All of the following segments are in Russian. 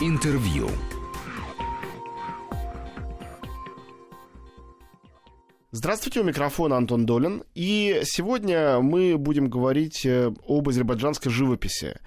Интервью. Здравствуйте, у микрофона Антон Долин. И сегодня мы будем говорить э, об азербайджанской живописи.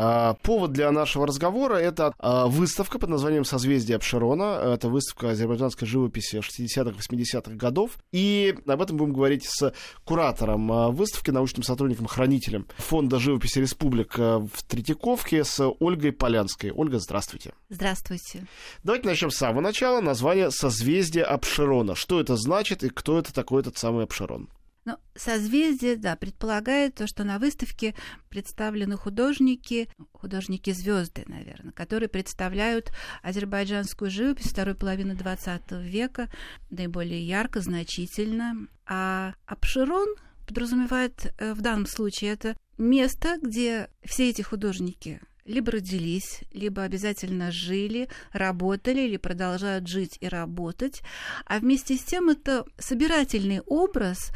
А, повод для нашего разговора — это а, выставка под названием «Созвездие Абшерона». Это выставка азербайджанской живописи 60-х, 80-х годов. И об этом будем говорить с куратором а, выставки, научным сотрудником, хранителем Фонда живописи Республика в Третьяковке с Ольгой Полянской. Ольга, здравствуйте. Здравствуйте. Давайте начнем с самого начала. Название «Созвездие Абшерона». Что это значит и кто это такой этот самый Абшерон? Ну, созвездие, да, предполагает то, что на выставке представлены художники, художники звезды, наверное, которые представляют азербайджанскую живопись второй половины XX века наиболее ярко, значительно. А Абширон подразумевает э, в данном случае это место, где все эти художники либо родились, либо обязательно жили, работали или продолжают жить и работать. А вместе с тем это собирательный образ,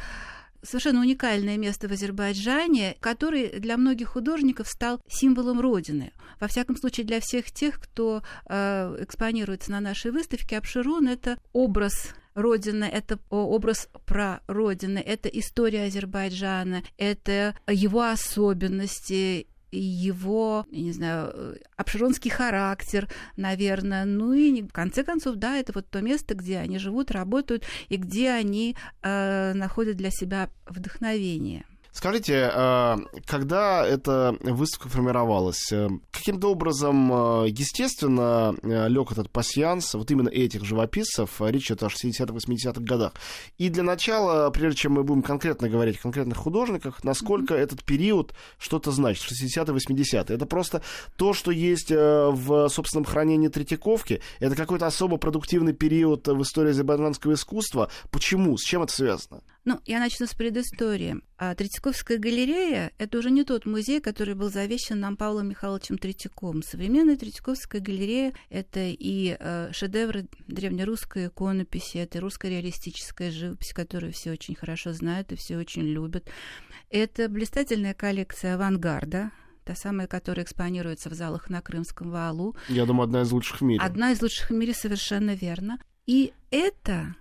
совершенно уникальное место в Азербайджане, который для многих художников стал символом Родины. Во всяком случае, для всех тех, кто э, экспонируется на нашей выставке, Абширун — это образ Родина, это образ про Родины, это история Азербайджана, это его особенности, его, я не знаю, обширонский характер, наверное. Ну и в конце концов, да, это вот то место, где они живут, работают и где они э, находят для себя вдохновение. Скажите, а, когда эта выставка формировалась, э, каким-то образом, э, естественно, э, лег этот пассианс вот именно этих живописцев, речь идет о 60-80-х годах. И для начала, прежде чем мы будем конкретно говорить о конкретных художниках, насколько mm-hmm. этот период что-то значит, 60-80-е, это просто то, что есть в собственном хранении Третьяковки, это какой-то особо продуктивный период в истории азербайджанского искусства. Почему? С чем это связано? Ну, я начну с предыстории. А Третьяковская галерея — это уже не тот музей, который был завещан нам Павлом Михайловичем Третьяковым. Современная Третьяковская галерея — это и э, шедевры древнерусской иконописи, это русская реалистическая живопись, которую все очень хорошо знают и все очень любят. Это блистательная коллекция авангарда, та самая, которая экспонируется в залах на Крымском валу. Я думаю, одна из лучших в мире. Одна из лучших в мире, совершенно верно. И это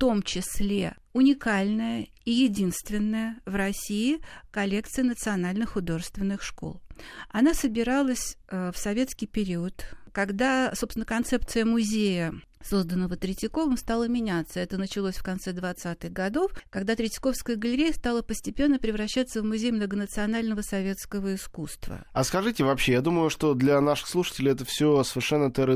том числе уникальная и единственная в России коллекция национальных художественных школ. Она собиралась э, в советский период, когда, собственно, концепция музея созданного Третьяковым, стало меняться. Это началось в конце 20-х годов, когда Третьяковская галерея стала постепенно превращаться в музей многонационального советского искусства. А скажите вообще, я думаю, что для наших слушателей это все совершенно терра.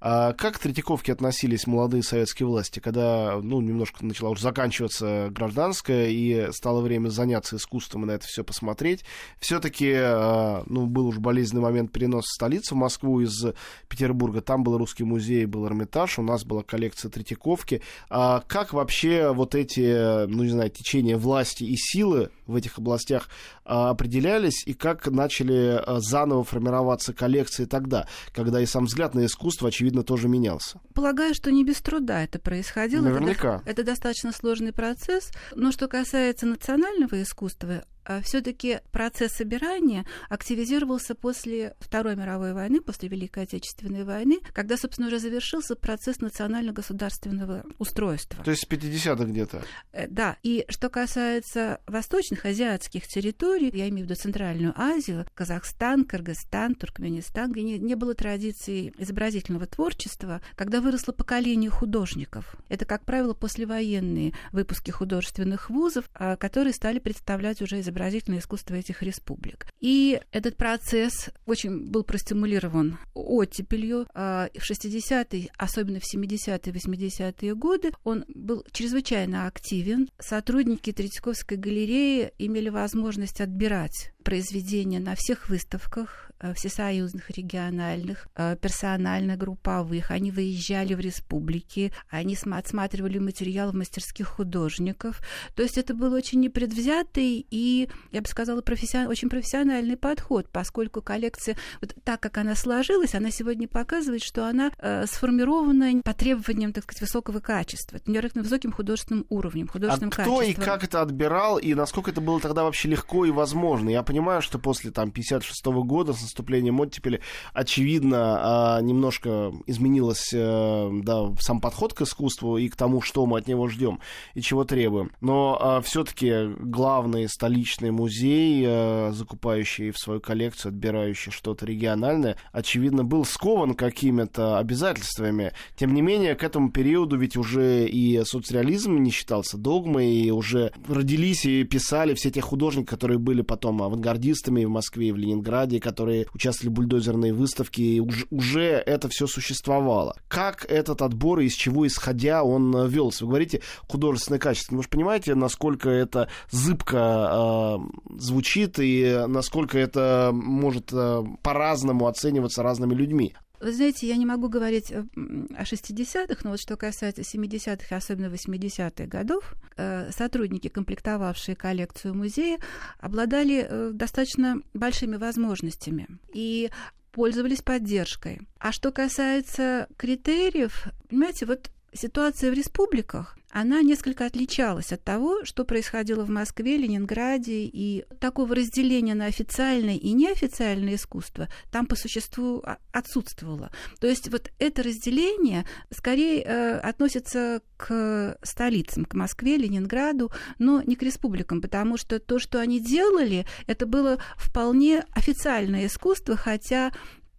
А как к Третьяковке относились молодые советские власти, когда, ну, немножко начала уже заканчиваться гражданская, и стало время заняться искусством и на это все посмотреть? Все-таки, а, ну, был уж болезненный момент переноса столицы в Москву из Петербурга. Там был русский музей, был Эрмитаж, Эрмитаж, у нас была коллекция Третьяковки. А как вообще вот эти, ну не знаю, течения власти и силы в этих областях а, определялись, и как начали а, заново формироваться коллекции тогда, когда и сам взгляд на искусство, очевидно, тоже менялся? Полагаю, что не без труда это происходило. Наверняка. Это, это достаточно сложный процесс. Но что касается национального искусства, все-таки процесс собирания активизировался после Второй мировой войны, после Великой Отечественной войны, когда, собственно, уже завершился процесс национально-государственного устройства. То есть с 50-х где-то? Э, да. И что касается восточных азиатских территорий, я имею в виду Центральную Азию, Казахстан, Кыргызстан, Туркменистан, где не, не было традиции изобразительного творчества, когда выросло поколение художников. Это, как правило, послевоенные выпуски художественных вузов, а, которые стали представлять уже изобразительные изобразительное искусство этих республик. И этот процесс очень был простимулирован оттепелью. А, в 60-е, особенно в 70-е, 80-е годы, он был чрезвычайно активен. Сотрудники Третьяковской галереи имели возможность отбирать произведения на всех выставках э, всесоюзных, региональных, э, персонально групповых. Они выезжали в республики, они отсматривали материал в мастерских художников. То есть это был очень непредвзятый и, я бы сказала, профессион... очень профессиональный подход, поскольку коллекция, вот так как она сложилась, она сегодня показывает, что она э, сформирована по требованиям, так сказать, высокого качества, невероятно высоким художественным уровнем, художественным а кто качеством. и как это отбирал, и насколько это было тогда вообще легко и возможно? Я понимаю, что после там 56 -го года с наступлением оттепели, очевидно, а, немножко изменилось э, да, сам подход к искусству и к тому, что мы от него ждем и чего требуем. Но а, все-таки главный столичный музей, э, закупающий в свою коллекцию, отбирающий что-то региональное, очевидно, был скован какими-то обязательствами. Тем не менее, к этому периоду ведь уже и соцреализм не считался догмой, и уже родились и писали все те художники, которые были потом авангардистами в Москве и в Ленинграде, которые участвовали в бульдозерной выставке, и уже, уже это все существовало. Как этот отбор и из чего исходя он велся? Вы говорите художественное качество. Вы же понимаете, насколько это зыбко э, звучит и насколько это может э, по-разному оцениваться разными людьми. Вы знаете, я не могу говорить э, о 60-х, но вот что касается 70-х, особенно 80-х годов, э, сотрудники, комплектовавшие коллекцию музея, обладали э, достаточно большими возможностями и пользовались поддержкой. А что касается критериев, понимаете, вот ситуация в республиках, она несколько отличалась от того, что происходило в Москве, Ленинграде, и такого разделения на официальное и неофициальное искусство там по существу отсутствовало. То есть вот это разделение скорее э, относится к столицам, к Москве, Ленинграду, но не к республикам, потому что то, что они делали, это было вполне официальное искусство, хотя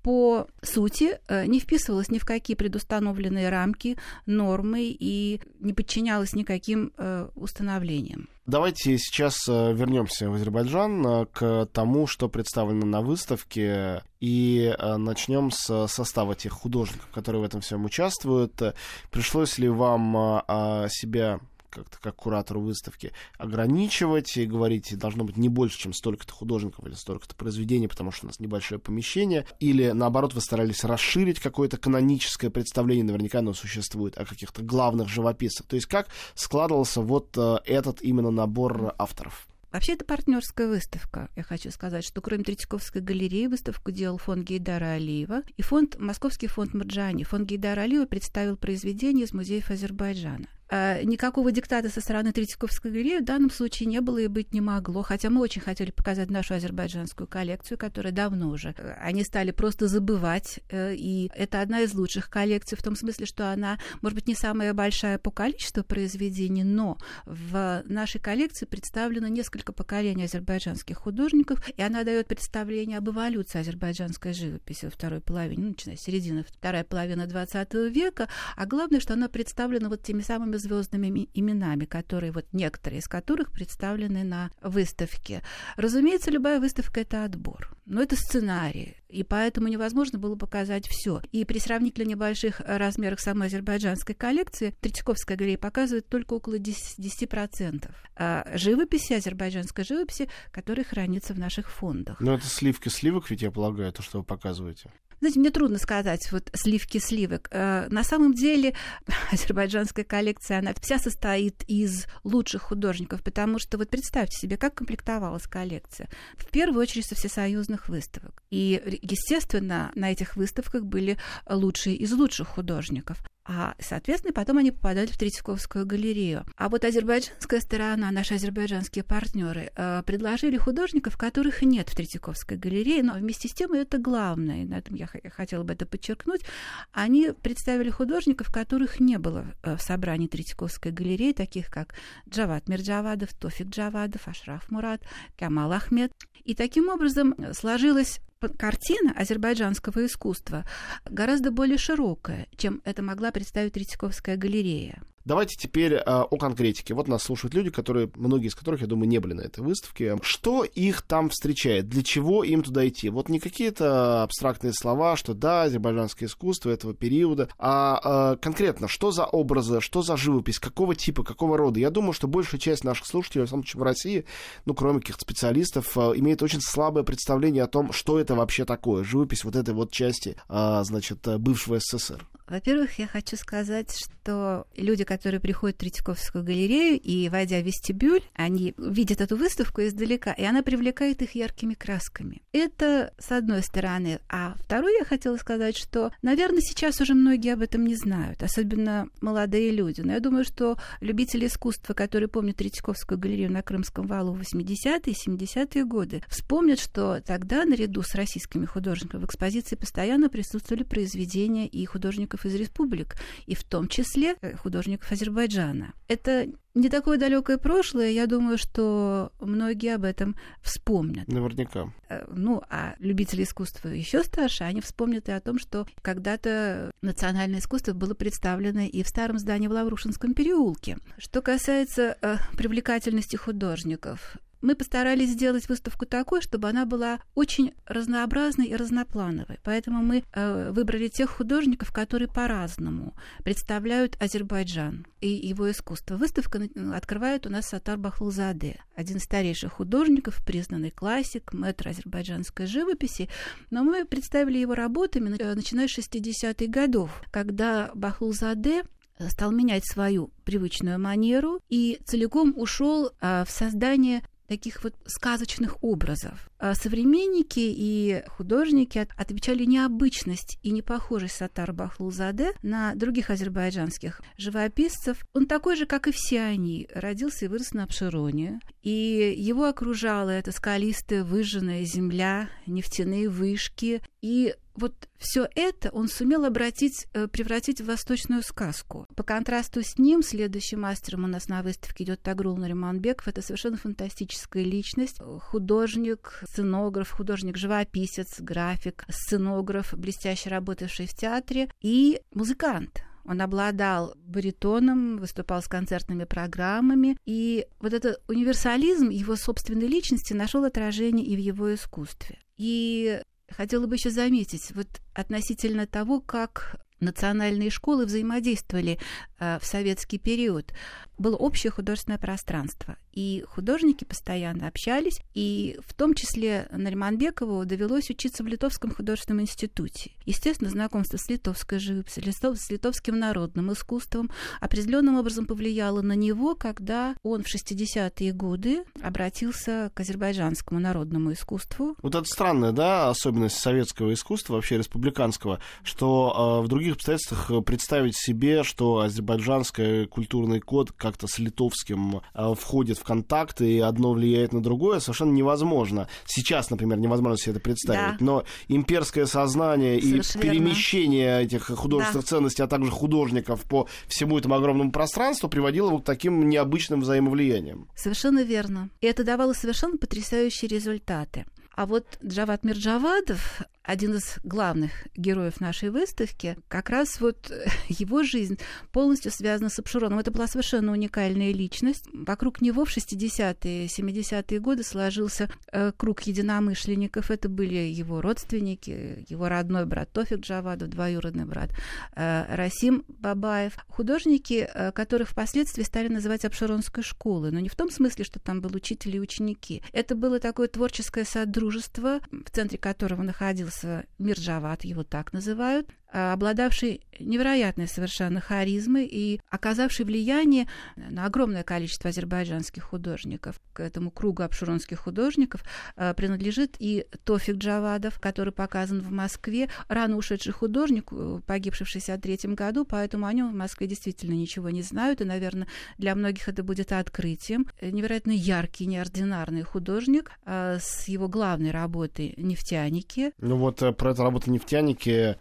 по сути э, не вписывалась ни в какие предустановленные рамки, нормы и не подчинялась никаким э, установлениям. Давайте сейчас э, вернемся в Азербайджан к тому, что представлено на выставке, и начнем с состава тех художников, которые в этом всем участвуют. Пришлось ли вам себя как-то как куратору выставки ограничивать и говорить, должно быть не больше, чем столько-то художников или столько-то произведений, потому что у нас небольшое помещение, или наоборот вы старались расширить какое-то каноническое представление, наверняка оно существует, о каких-то главных живописцах. То есть как складывался вот э, этот именно набор авторов? Вообще, это партнерская выставка. Я хочу сказать, что кроме Третьяковской галереи выставку делал фонд Гейдара Алиева и фонд, Московский фонд Марджани. Фонд Гейдара Алиева представил произведения из музеев Азербайджана. А, никакого диктата со стороны Третьяковской галереи в данном случае не было и быть не могло, хотя мы очень хотели показать нашу азербайджанскую коллекцию, которая давно уже. Э, они стали просто забывать, э, и это одна из лучших коллекций в том смысле, что она, может быть, не самая большая по количеству произведений, но в нашей коллекции представлено несколько поколений азербайджанских художников, и она дает представление об эволюции азербайджанской живописи во второй половине, ну, начиная с середины второй половины XX века, а главное, что она представлена вот теми самыми звездными именами, которые вот некоторые из которых представлены на выставке. Разумеется, любая выставка это отбор, но это сценарий, и поэтому невозможно было показать все. И при сравнительно небольших размерах самой азербайджанской коллекции Третьяковская галерея показывает только около 10%, 10% а живописи, азербайджанской живописи, которая хранится в наших фондах. Но это сливки сливок, ведь я полагаю, то, что вы показываете. Знаете, мне трудно сказать, вот сливки сливок. Э, на самом деле азербайджанская коллекция, она вся состоит из лучших художников, потому что вот представьте себе, как комплектовалась коллекция. В первую очередь со всесоюзных выставок. И, естественно, на этих выставках были лучшие из лучших художников. А, соответственно, потом они попадали в Третьяковскую галерею. А вот азербайджанская сторона, наши азербайджанские партнеры, э, предложили художников, которых нет в Третьяковской галерее, но вместе с тем это главное, и на этом я хотела бы это подчеркнуть, они представили художников, которых не было э, в собрании Третьяковской галереи, таких как Джават Мирджавадов, Тофик Джавадов, Ашраф Мурат, Камал Ахмед. И таким образом сложилась картина азербайджанского искусства гораздо более широкая, чем это могла представить Третьяковская галерея. Давайте теперь э, о конкретике. Вот нас слушают люди, которые, многие из которых, я думаю, не были на этой выставке. Что их там встречает? Для чего им туда идти? Вот не какие-то абстрактные слова, что да, азербайджанское искусство этого периода, а э, конкретно, что за образы, что за живопись, какого типа, какого рода. Я думаю, что большая часть наших слушателей, в основном в России, ну, кроме каких-то специалистов, э, имеет очень слабое представление о том, что это вообще такое, живопись вот этой вот части, э, значит, бывшего СССР. Во-первых, я хочу сказать, что люди, которые приходят в Третьяковскую галерею и, войдя в вестибюль, они видят эту выставку издалека, и она привлекает их яркими красками. Это с одной стороны. А второе я хотела сказать, что, наверное, сейчас уже многие об этом не знают, особенно молодые люди. Но я думаю, что любители искусства, которые помнят Третьяковскую галерею на Крымском валу в 80-е и 70-е годы, вспомнят, что тогда наряду с российскими художниками в экспозиции постоянно присутствовали произведения и художников художников из республик, и в том числе э, художников Азербайджана. Это не такое далекое прошлое, я думаю, что многие об этом вспомнят. Наверняка. Э, ну, а любители искусства еще старше, они вспомнят и о том, что когда-то национальное искусство было представлено и в старом здании в Лаврушинском переулке. Что касается э, привлекательности художников, мы постарались сделать выставку такой, чтобы она была очень разнообразной и разноплановой. Поэтому мы э, выбрали тех художников, которые по-разному представляют Азербайджан и его искусство. Выставка открывает у нас Сатар Бахлузаде, один из старейших художников, признанный классик, мэтр азербайджанской живописи. Но мы представили его работами, э, начиная с 60-х годов, когда Бахлузаде стал менять свою привычную манеру и целиком ушел а, в создание таких вот сказочных образов. А современники и художники отмечали необычность и непохожесть Сатар Бахлузаде на других азербайджанских живописцев. Он такой же, как и все они, родился и вырос на Абшироне, и его окружала эта скалистая выжженная земля, нефтяные вышки, и вот все это он сумел обратить, э, превратить в восточную сказку. По контрасту с ним, следующим мастером у нас на выставке идет Тагрул Нариманбеков. Это совершенно фантастическая личность. Художник, сценограф, художник-живописец, график, сценограф, блестяще работавший в театре и музыкант. Он обладал баритоном, выступал с концертными программами, и вот этот универсализм его собственной личности нашел отражение и в его искусстве. И Хотела бы еще заметить, вот относительно того, как национальные школы взаимодействовали э, в советский период. Было общее художественное пространство, и художники постоянно общались, и в том числе Нариманбекову довелось учиться в Литовском художественном институте. Естественно, знакомство с литовской живописью, с литовским народным искусством определенным образом повлияло на него, когда он в 60-е годы обратился к азербайджанскому народному искусству. Вот это странная, да, особенность советского искусства, вообще республиканского, что э, в других обстоятельствах представить себе, что азербайджанский культурный код как-то с литовским э, входит в контакт, и одно влияет на другое, совершенно невозможно. Сейчас, например, невозможно себе это представить, да. но имперское сознание Совершенно и перемещение верно. этих художественных да. ценностей, а также художников по всему этому огромному пространству приводило вот к таким необычным взаимовлияниям. Совершенно верно. И это давало совершенно потрясающие результаты. А вот Джават Мирджавадов, один из главных героев нашей выставки, как раз вот его жизнь полностью связана с Абшироном. Это была совершенно уникальная личность. Вокруг него в 60-е, 70-е годы сложился э, круг единомышленников. Это были его родственники, его родной брат Тофик Джавадов, двоюродный брат э, Расим Бабаев. Художники, э, которых впоследствии стали называть Абширонской школой. Но не в том смысле, что там был учитель и ученики. Это было такое творческое содружество, в центре которого находился появился Мирджават, его так называют, обладавший невероятной совершенно харизмой и оказавший влияние на огромное количество азербайджанских художников. К этому кругу обшуронских художников э, принадлежит и Тофик Джавадов, который показан в Москве, рано ушедший художник, э, погибший в 1963 году, поэтому о нем в Москве действительно ничего не знают, и, наверное, для многих это будет открытием. Невероятно яркий, неординарный художник с его главной работой «Нефтяники». Ну вот про эту работу «Нефтяники»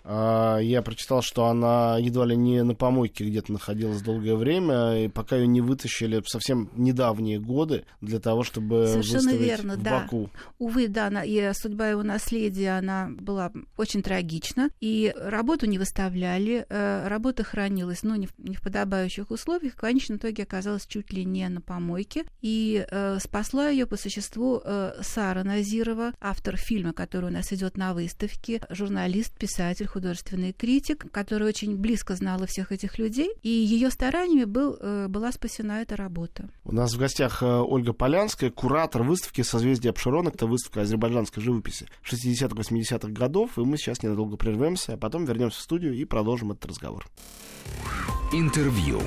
я прочитал, что она едва ли не на помойке где-то находилась долгое время, и пока ее не вытащили совсем недавние годы для того, чтобы Совершенно верно, в да. Баку. Увы, да, она, и судьба его наследия, она была очень трагична, и работу не выставляли, э, работа хранилась, ну, не в, не в подобающих условиях, в конечном итоге оказалась чуть ли не на помойке, и э, спасла ее по существу э, Сара Назирова, автор фильма, который у нас идет на выставке, журналист, писатель, художественный известный критик, который очень близко знала всех этих людей, и ее стараниями был, э, была спасена эта работа. У нас в гостях э, Ольга Полянская, куратор выставки «Созвездие Обширона». Это выставка азербайджанской живописи 60-80-х годов, и мы сейчас ненадолго прервемся, а потом вернемся в студию и продолжим этот разговор. Интервью.